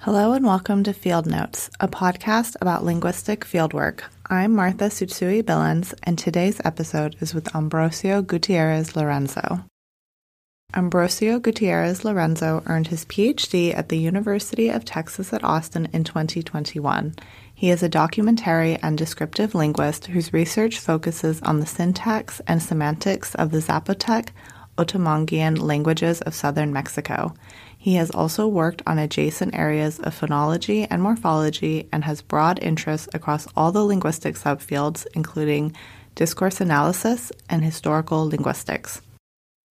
Hello and welcome to Field Notes, a podcast about linguistic fieldwork. I'm Martha Tsutsui Billins, and today's episode is with Ambrocio Gutierrez Lorenzo. Ambrocio Gutierrez Lorenzo earned his PhD at the University of Texas at Austin in 2021. He is a documentary and descriptive linguist whose research focuses on the syntax and semantics of the Zapotec, Otomanguean languages of southern Mexico. He has also worked on adjacent areas of phonology and morphology and has broad interests across all the linguistic subfields, including discourse analysis and historical linguistics.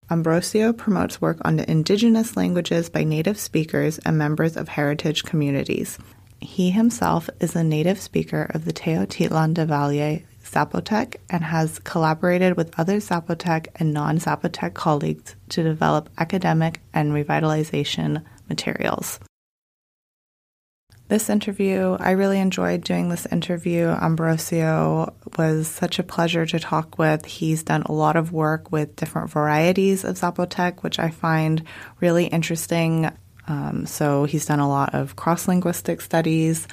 Ambrocio promotes work on the indigenous languages by native speakers and members of heritage communities. He himself is a native speaker of the Teotitlan de Valle Zapotec and has collaborated with other Zapotec and non Zapotec colleagues to develop academic and revitalization materials. This interview, I really enjoyed doing this interview. Ambrocio was such a pleasure to talk with. He's done a lot of work with different varieties of Zapotec, which I find really interesting. Um, so he's done a lot of cross linguistic studies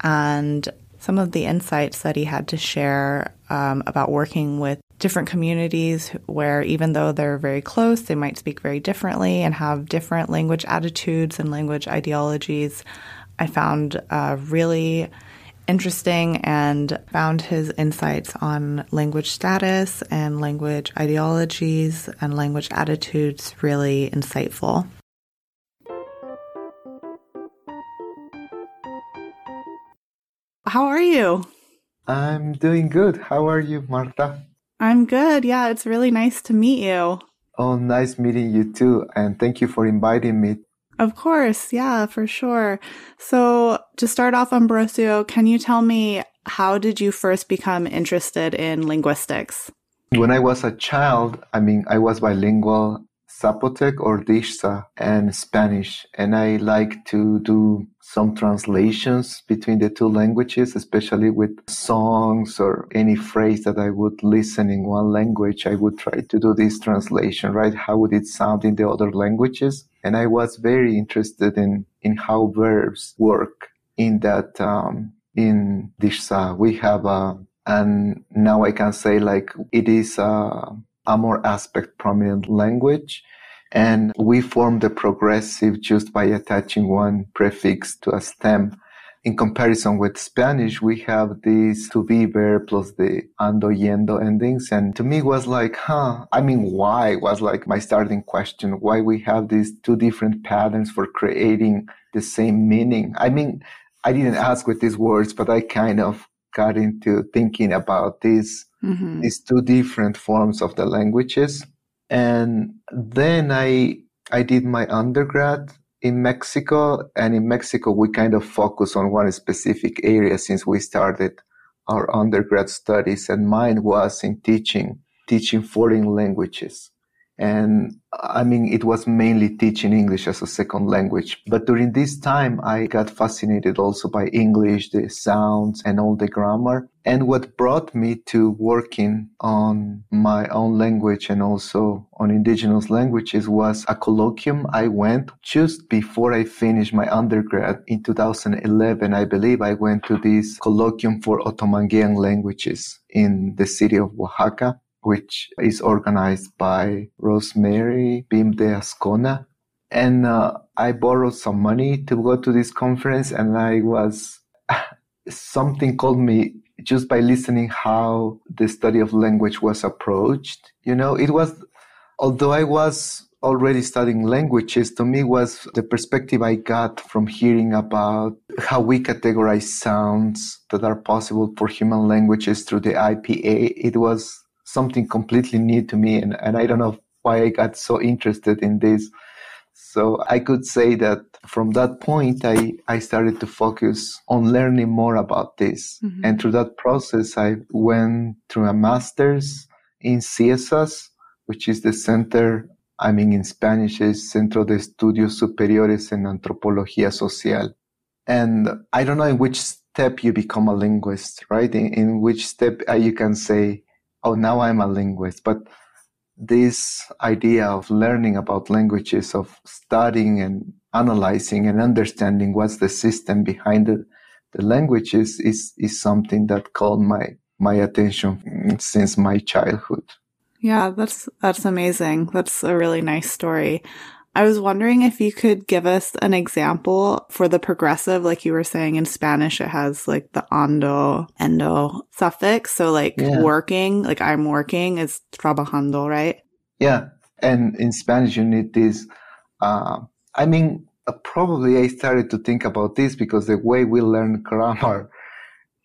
and some of the insights that he had to share um, about working with different communities where even though they're very close, they might speak very differently and have different language attitudes and language ideologies. I found uh, really interesting and found his insights on language status and language ideologies and language attitudes really insightful. How are you? I'm doing good. How are you, Marta? I'm good. Yeah, it's really nice to meet you. Oh, nice meeting you too. And thank you for inviting me. Of course. Yeah, for sure. So, to start off, Ambrocio, can you tell me how did you first become interested in linguistics? When I was a child, I mean, I was bilingual Zapotec or Dixza and Spanish. And I like to do some translations between the two languages, especially with songs or any phrase that I would listen in one language. I would try to do this translation, right? How would it sound in the other languages? And I was very interested in, in how verbs work in that, um, in Dixza. Uh, we have a, and now I can say like it is a, a more aspect prominent language. And we form the progressive just by attaching one prefix to a stem. In comparison with Spanish, we have these to be verb plus the ando yendo endings. And to me was like, huh, I mean, why was like my starting question, why we have these two different patterns for creating the same meaning. I mean, I didn't ask with these words, but I kind of got into thinking about these mm-hmm. these two different forms of the languages. And then I I did my undergrad in Mexico, and in Mexico we kind of focus on one specific area since we started our undergrad studies, and mine was in teaching teaching foreign languages. And I mean, it was mainly teaching English as a second language. But during this time, I got fascinated also by English, the sounds and all the grammar. And what brought me to working on my own language and also on indigenous languages was a colloquium I went just before I finished my undergrad in 2011. I believe I went to this colloquium for Otomanguean languages in the city of Oaxaca which is organized by Rosemary Beam de Azcona. And uh, I borrowed some money to go to this conference, and I was something called me just by listening how the study of language was approached. You know, it was although I was already studying languages, to me was the perspective I got from hearing about how we categorize sounds that are possible for human languages through the IPA. It was something completely new to me. And, and I don't know why I got so interested in this. So I could say that from that point, I, I started to focus on learning more about this. Mm-hmm. And through that process, I went through a master's in CIESAS, which is the Center I mean, in Spanish is Centro de Estudios Superiores en Antropología Social. And I don't know in which step you become a linguist, right? In, in which step uh, you can say, oh, now I'm a linguist. But this idea of learning about languages, of studying and analyzing and understanding what's the system behind the, the languages is, is something that called my, my attention since my childhood. Yeah, that's that's amazing. That's a really nice story. I was wondering if you could give us an example for the progressive, like you were saying in Spanish, it has like the ando, endo suffix. So like yeah. working, like I'm working is trabajando, right? Yeah. And in Spanish, you need this. Uh, I mean, uh, probably I started to think about this because the way we learn grammar,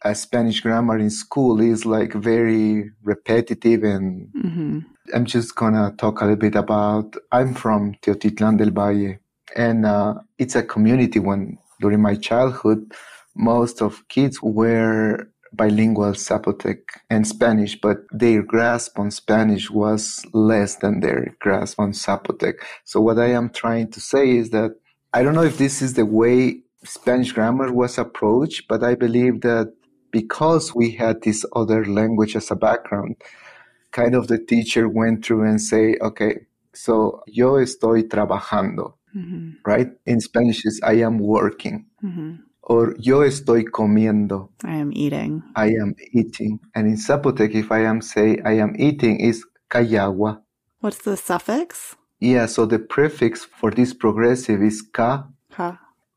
uh, Spanish grammar in school is like very repetitive and mm-hmm. I'm just gonna talk a little bit about. I'm from Teotitlan del Valle, and uh, it's a community. When during my childhood, most of kids were bilingual Zapotec and Spanish, but their grasp on Spanish was less than their grasp on Zapotec. So what I am trying to say is that I don't know if this is the way Spanish grammar was approached, but I believe that because we had this other language as a background, kind of the teacher went through and say, okay, so yo estoy trabajando, mm-hmm. right? In Spanish is I am working. Mm-hmm. Or yo estoy comiendo. I am eating. I am eating. And in Zapotec, if I am say I am eating is callagua. What's the suffix? Yeah, so the prefix for this progressive is ka.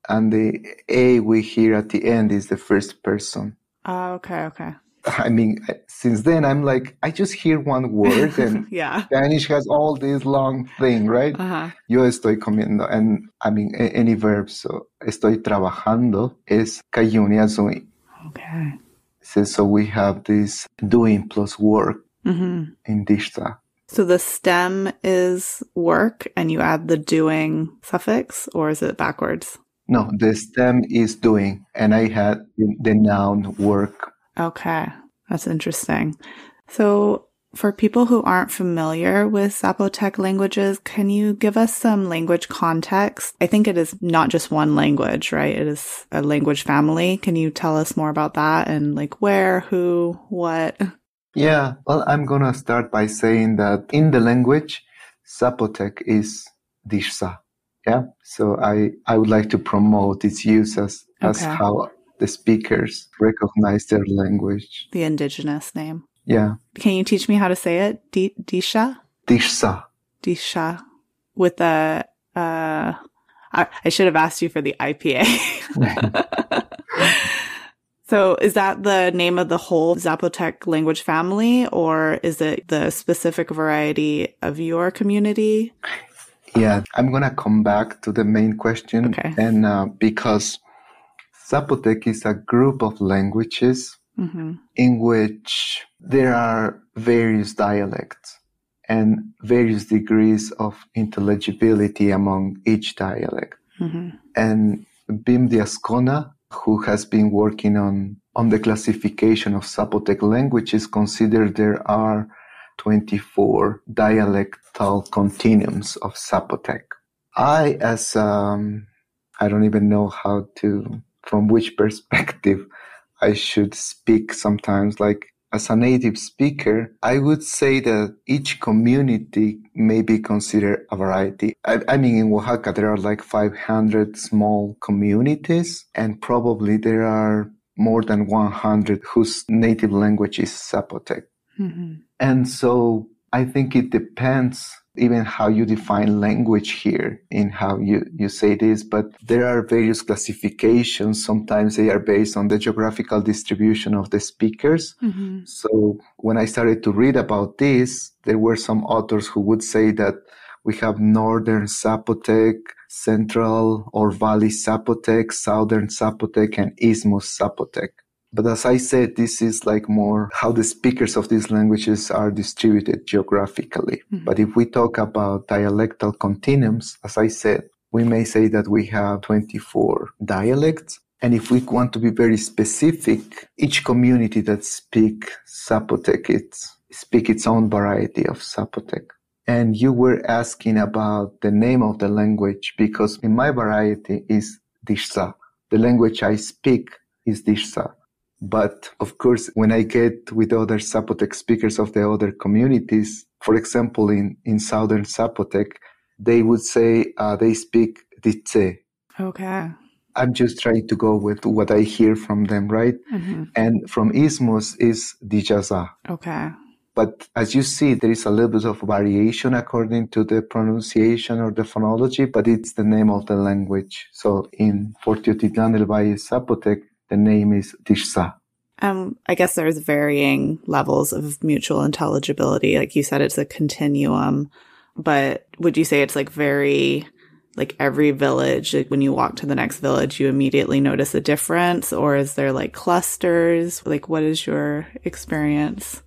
And the a we hear at the end is the first person. Oh, okay, okay. I mean, since then I'm like, I just hear one word and yeah. Spanish has all this long thing, right? Uh-huh. Yo estoy comiendo. And I mean, any verb. So estoy trabajando is kayunia zui. Okay. So, so we have this doing plus work mm-hmm. in Dixza. So the stem is work and you add the doing suffix or is it backwards? No, the stem is doing and I had the noun work Okay, that's interesting. So, for people who aren't familiar with Zapotec languages, can you give us some language context? I think it is not just one language, right? It is a language family. Can you tell us more about that and like where, who, what? Yeah, well, I'm going to start by saying that in the language, Zapotec is Dixza. Yeah. So I, I would like to promote its use as, okay. as how the speakers recognize their language. The indigenous name. Yeah. Can you teach me how to say it? D- Disha? Disha. Disha. With a, uh, I, I should have asked you for the IPA. so is that the name of the whole Zapotec language family or is it the specific variety of your community? Yeah, I'm going to come back to the main question. Okay. And uh, because Zapotec is a group of languages mm-hmm. in which there are various dialects and various degrees of intelligibility among each dialect. Mm-hmm. And Beam de Azcona, who has been working on, on the classification of Zapotec languages, considered there are 24 dialectal continuums of Zapotec. I, as um, I don't even know how to from which perspective I should speak sometimes. Like as a native speaker, I would say that each community may be considered a variety. I, I, mean, in Oaxaca, there are like 500 small communities, and probably there are more than 100 whose native language is Zapotec. Mm-hmm. And so I think it depends even how you define language here in how you, you say this, but there are various classifications. Sometimes they are based on the geographical distribution of the speakers. Mm-hmm. So when I started to read about this, there were some authors who would say that we have Northern Zapotec, Central or Valley Zapotec, Southern Zapotec, and Isthmus Zapotec. But as I said, this is like more how the speakers of these languages are distributed geographically. Mm-hmm. But if we talk about dialectal continuums, as I said, we may say that we have 24 dialects. And if we want to be very specific, each community that speak Zapotec, it's, speak its own variety of Zapotec. and you were asking about the name of the language because in my variety is Dixza. The language I speak is Dixza. But of course, when I get with other Zapotec speakers of the other communities, for example, in, in Southern Zapotec, they would say uh, they speak Ditse. Okay. I'm just trying to go with what I hear from them, right? Mm-hmm. And from Isthmus is Dijaza. Okay. But as you see, there is a little bit of variation according to the pronunciation or the phonology, but it's the name of the language. So in Teotitlán del Valle Zapotec, the name is Dixza. Um, I guess there's varying levels of mutual intelligibility. Like you said, it's a continuum, but would you say it's like very, like every village, like when you walk to the next village, you immediately notice a difference or is there like clusters? Like what is your experience?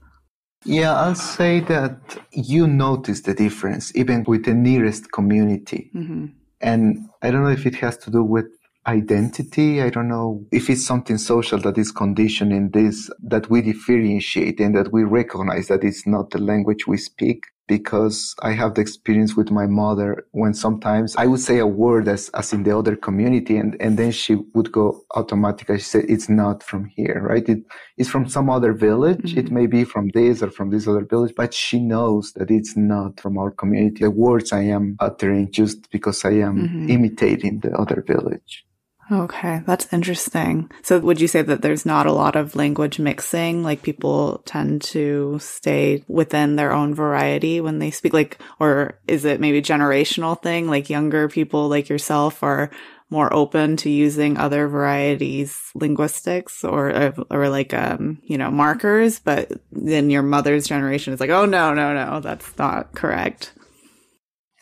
Yeah, I'll say that you notice the difference even with the nearest community. Mm-hmm. And I don't know if it has to do with identity. I don't know if it's something social that is conditioning this, that we differentiate and that we recognize that it's not the language we speak because I have the experience with my mother when sometimes I would say a word as, as in the other community and, and then she would go automatically. She said, it's not from here, right? It, it's from some other village. Mm-hmm. It may be from this or from this other village, but she knows that it's not from our community. The words I am uttering just because I am Mhm. imitating the other village. Okay, that's interesting. So would you say that there's not a lot of language mixing? Like people tend to stay within their own variety when they speak like or is it maybe generational thing like younger people like yourself are more open to using other varieties linguistics or or like um you know markers but then your mother's generation is like oh no no no that's not correct.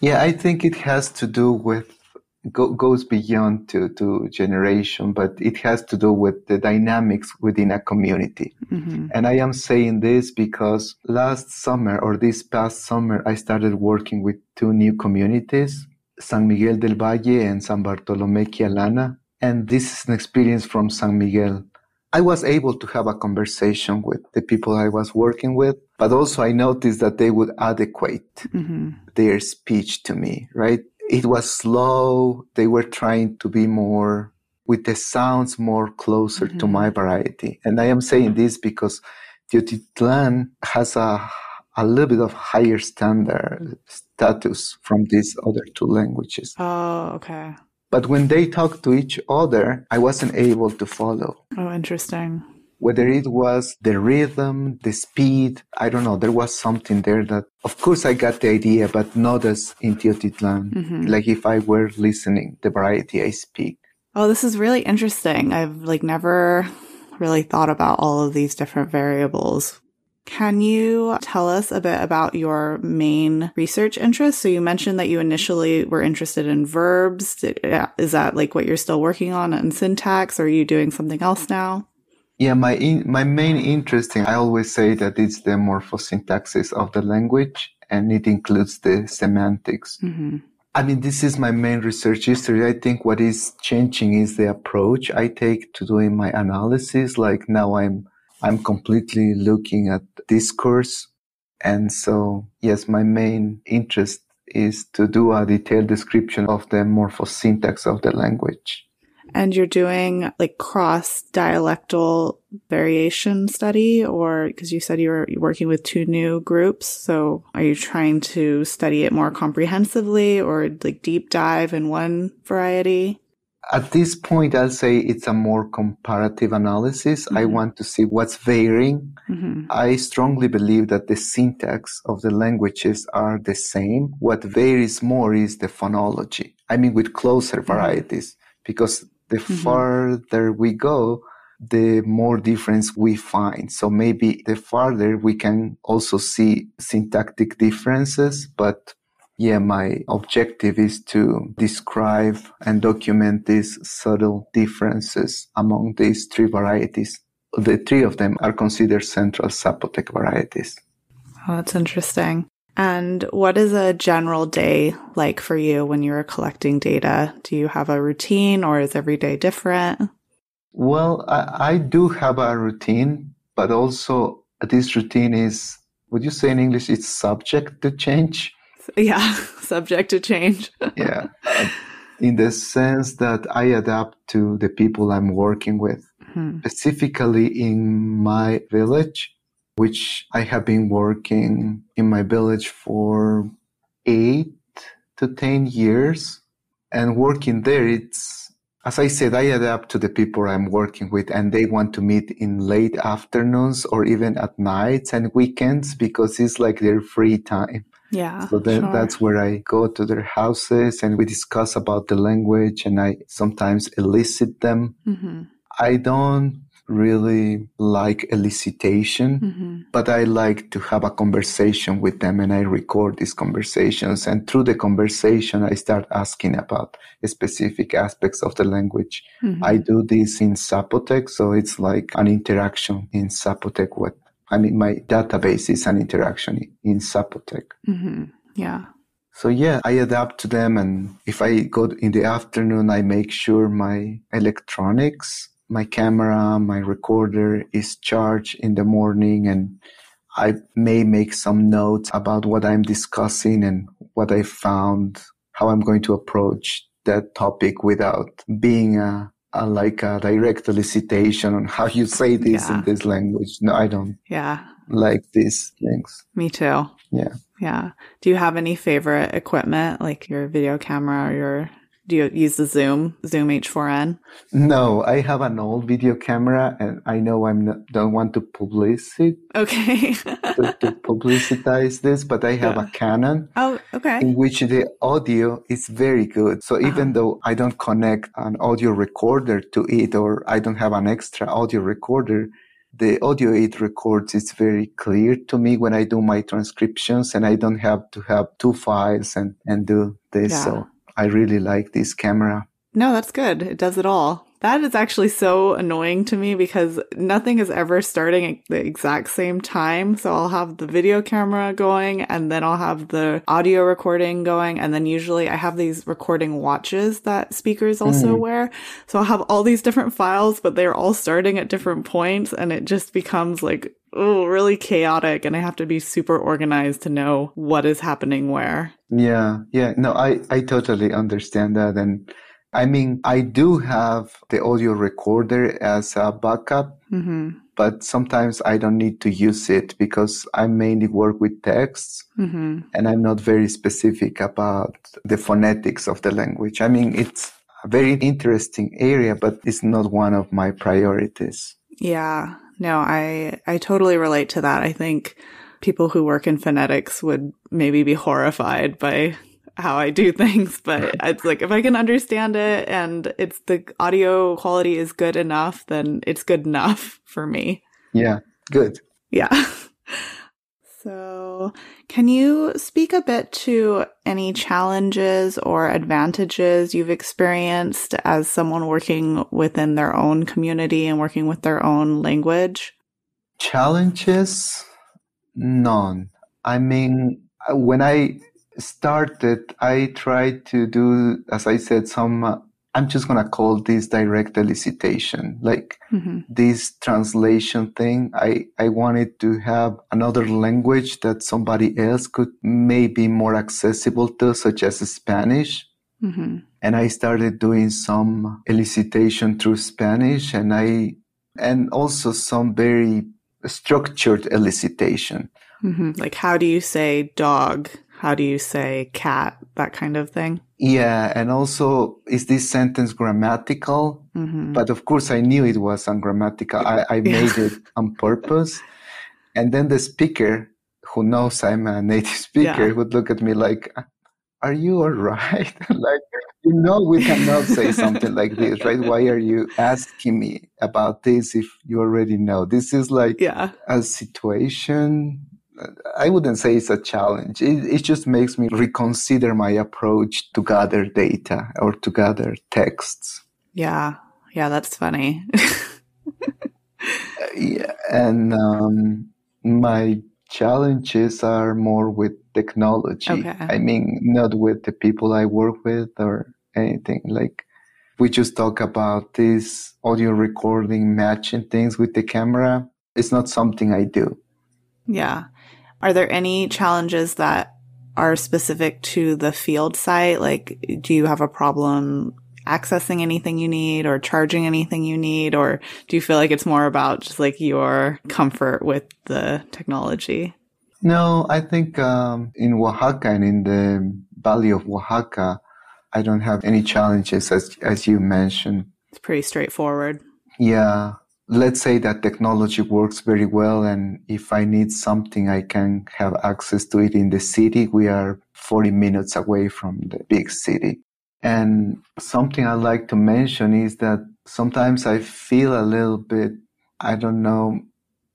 Yeah, I think it has to do with go, goes beyond to, to generation, but it has to do with the dynamics within a community. hmm And I am saying this because last summer or this past summer, I started working with two new communities, San Miguel del Valle and San Bartolomé Quialana. And this is an experience from San Miguel. I was able to have a conversation with the people I was working with, but also I noticed that they would adequate hmm their speech to me, right? It was slow. They were trying to be more with the sounds more closer to Mhm. my variety. And I am saying this because Teotitlán has a, a little bit of higher standard status from these other two languages. Oh, okay. But when they talk to each other, I wasn't able to follow Oh, interesting. Whether it was the rhythm, the speed, I don't know. There was something there that, of course, I got the idea, but not as in Teotitlán. Mhm. Like if I were listening, the variety I speak. Oh, this is really interesting. I've like never really thought about all of these different variables. Can you tell us a bit about your main research interests? So you mentioned that you initially were interested in verbs. Is that like what you're still working on in syntax? Or are you doing something else now? Yeah, my in, my main interest in, I always say that it's the morphosyntaxis of the language and it includes the semantics. hmm I mean, this is my main research history. I think what is changing is the approach I take to doing my analysis. Like now I'm, I'm completely looking at discourse. And so, yes, my main interest is to do a detailed description of the morphosyntax of the language. And you're doing like cross dialectal variation study, or because you said you were working with two new groups. So are you trying to study it more comprehensively or like deep dive in one variety? At this point, I'll say it's a more comparative analysis. I Mhm. want to see what's varying. hmm I strongly believe that the syntax of the languages are the same. What varies more is the phonology. I mean, with closer varieties, because the Mhm. farther we go, the more difference we find. So maybe the farther we can also see syntactic differences, but yeah, my objective is to describe and document these subtle differences among these three varieties. The three of them are considered central Zapotec varieties. Oh, that's interesting. And what is a general day like for you when you're collecting data? Do you have a routine or is every day different? Well, I, I do have a routine, but also this routine is, would you say in English, it's subject to change? Yeah, subject to change. yeah. In the sense that I adapt to the people I'm working with, hmm. specifically in my village, which I have been working in my village for eight to 10 years. And working there, it's, as I said, I adapt to the people I'm working with and they want to meet in late afternoons or even at nights and weekends because it's like their free time. Yeah. So then sure. that's where I go to their houses and we discuss about the language and I sometimes elicit them. Mm-hmm. I don't really like elicitation, mm-hmm. but I like to have a conversation with them and I record these conversations. And through the conversation, I start asking about specific aspects of the language. Mm-hmm. I do this in Zapotec, so it's like an interaction in Zapotec. What I mean, my database is an interaction in Zapotec. Mm-hmm. Yeah. So yeah, I adapt to them. And if I go in the afternoon, I make sure my electronics my camera, my recorder is charged in the morning and I may make some notes about what I'm discussing and what I found, how I'm going to approach that topic without being a, a like a direct elicitation on how you say this yeah. in this language. No, I don't. Yeah. Like these things. Me too. Yeah. Yeah. Do you have any favorite equipment, like your video camera or your do you use the Zoom, Zoom H4n? No, I have an old video camera and I know I'm don't want to publish it. Okay. to, to, publicize this, but I have yeah. a Canon. Oh, okay. In which the audio is very good. So even uh-huh. though I don't connect an audio recorder to it or I don't have an extra audio recorder, the audio it records is very clear to me when I do my transcriptions and I don't have to have two files and, and do this. Yeah. So I really like this camera. No, that's good. It does it all. That is actually so annoying to me because nothing is ever starting at the exact same time. So I'll have the video camera going and then I'll have the audio recording going. And then usually I have these recording watches that speakers also mm. wear. So I'll have all these different files, but they're all starting at different points and it just becomes like, oh, really chaotic. And I have to be super organized to know what is happening where. Yeah, yeah. No, I, I totally understand that. And I mean, I do have the audio recorder as a backup, mm-hmm. but sometimes I don't need to use it because I mainly work with texts mm-hmm. and I'm not very specific about the phonetics of the language. I mean, it's a very interesting area, but it's not one of my priorities. Yeah. No, I, I totally relate to that. I think people who work in phonetics would maybe be horrified by how I do things, but it's like if I can understand it and it's the audio quality is good enough, then it's good enough for me. Yeah, good. Yeah. So, can you speak a bit to any challenges or advantages you've experienced as someone working within their own community and working with their own language? Challenges? None. I mean, when I started, I tried to do, as I said, some, uh, I'm just going to call this direct elicitation, like mm-hmm. this translation thing. I, I wanted to have another language that somebody else could maybe more accessible to, such as Spanish. Mm-hmm. And I started doing some elicitation through Spanish and I, and also some very structured elicitation. Mm-hmm. Like, how do you say dog? How do you say cat? That kind of thing. Yeah. And also, is this sentence grammatical? Mm-hmm. But of course, I knew it was ungrammatical. I, I made it on purpose. And then the speaker, who knows I'm a native speaker, yeah. would look at me like, are you all right? like, you know, we cannot say something like this, right? Why are you asking me about this if you already know? This is like yeah. a situation I wouldn't say it's a challenge. It, it just makes me reconsider my approach to gather data or to gather texts. Yeah. Yeah, that's funny. yeah, and um, my challenges are more with technology. Okay. I mean, not with the people I work with or anything. Like, we just talk about this audio recording, matching things with the camera. It's not something I do. Yeah. Are there any challenges that are specific to the field site? Like, do you have a problem accessing anything you need or charging anything you need? Or do you feel like it's more about just like your comfort with the technology? No, I think um, in Oaxaca and in the Valley of Oaxaca, I don't have any challenges as as you mentioned. It's pretty straightforward. Yeah. Let's say that technology works very well and if I need something I can have access to it in the city. We are 40 minutes away from the big city. And something I like to mention is that sometimes I feel a little bit, I don't know,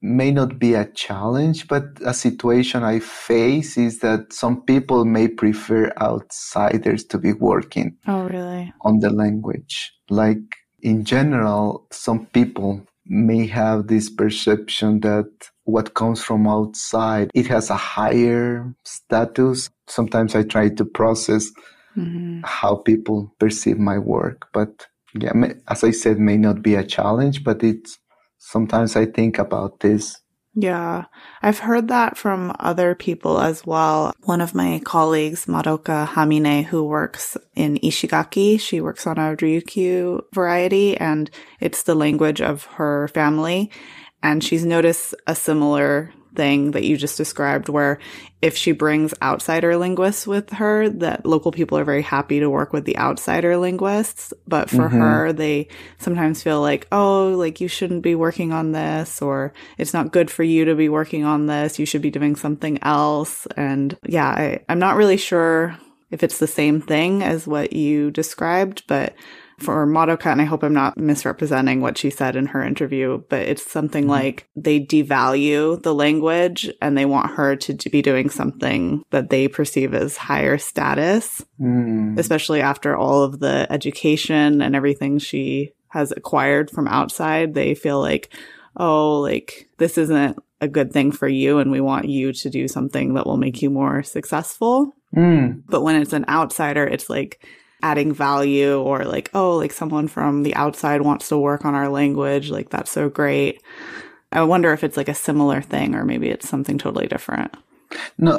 may not be a challenge, but a situation I face is that some people may prefer outsiders to be working. Oh, really? On the language. Like in general, some people may have this perception that what comes from outside, it has a higher status. Sometimes I try to process mm-hmm. how people perceive my work, but yeah, as I said, may not be a challenge, but it's sometimes I think about this. Yeah, I've heard that from other people as well. One of my colleagues, Madoka Hammine, who works in Ishigaki, she works on a Ryukyu variety and it's the language of her family. And she's noticed a similar thing that you just described where if she brings outsider linguists with her that local people are very happy to work with the outsider linguists. But for mm-hmm. her they sometimes feel like oh like you shouldn't be working on this or it's not good for you to be working on this. You should be doing something else. And yeah I, i'm not really sure if it's the same thing as what you described but for Madoka, and I hope I'm not misrepresenting what she said in her interview, but it's something mm-hmm. like they devalue the language and they want her to be doing something that they perceive as higher status, mm. especially after all of the education and everything she has acquired from outside. They feel like, oh, like this isn't a good thing for you and we want you to do something that will make you more successful. Mm. But when it's an outsider, it's like, adding value or like, oh, like someone from the outside wants to work on our language. Like, that's so great. I wonder if it's like a similar thing or maybe it's something totally different. No,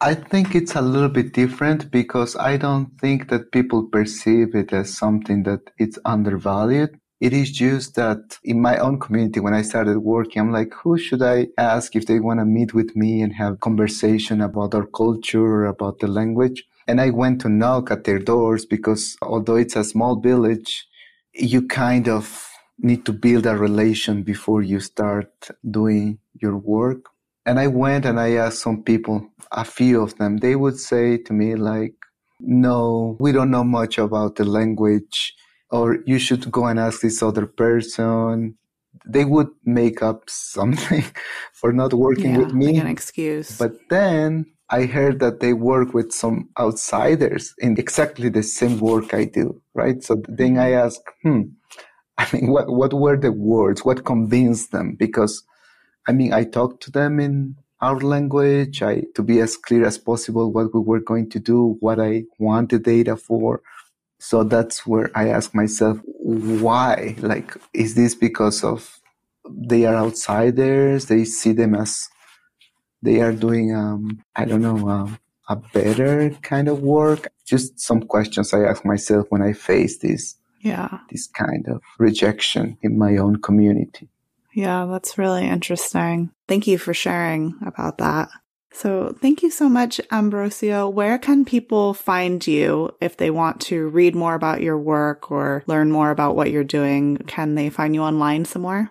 I think it's a little bit different because I don't think that people perceive it as something that it's undervalued. It is just that in my own community, when I started working, I'm like, who should I ask if they want to meet with me and have conversation about our culture or about the language? And I went to knock at their doors because although it's a small village, you kind of need to build a relation before you start doing your work. And I went and I asked some people, a few of them, they would say to me like, no, we don't know much about the language or you should go and ask this other person. They would make up something for not working yeah, with me. Like an excuse. But then I heard that they work with some outsiders in exactly the same work I do, right? So then I mm-hmm. ask, hmm, I mean, what, what were the words? What convinced them? Because, I mean, I talked to them in our language, I, to be as clear as possible what we were going to do, what I want the data for. So that's where I ask myself, why? Like, is this because of they are outsiders? They see them as they are doing, um, I don't know, uh, a better kind of work. Just some questions I ask myself when I face this, yeah, this kind of rejection in my own community. Yeah, that's really interesting. Thank you for sharing about that. So, thank you so much, Ambrocio. Where can people find you if they want to read more about your work or learn more about what you're doing? Can they find you online somewhere?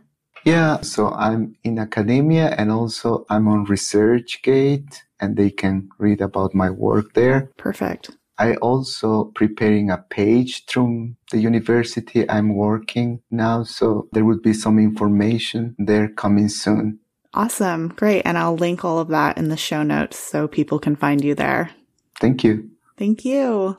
Yeah, so I'm in academia and also I'm on ResearchGate and they can read about my work there. Perfect. I also preparing a page through the university I'm working now, so there will be some information there coming soon. Awesome. Great. And I'll link all of that in the show notes so people can find you there. Thank you. Thank you.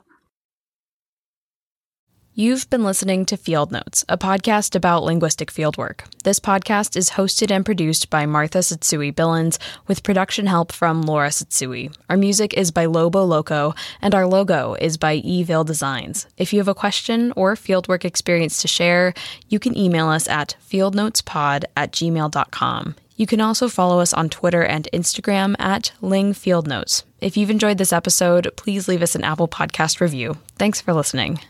You've been listening to Field Notes, a podcast about linguistic fieldwork. This podcast is hosted and produced by Martha Tsutsui Billins, with production help from Laura Tsutsui. Our music is by Lobo Loco, and our logo is by Evil Designs. If you have a question or fieldwork experience to share, you can email us at fieldnotespod at gmail.com. You can also follow us on Twitter and Instagram at Ling Field Notes. If you've enjoyed this episode, please leave us an Apple Podcast review. Thanks for listening.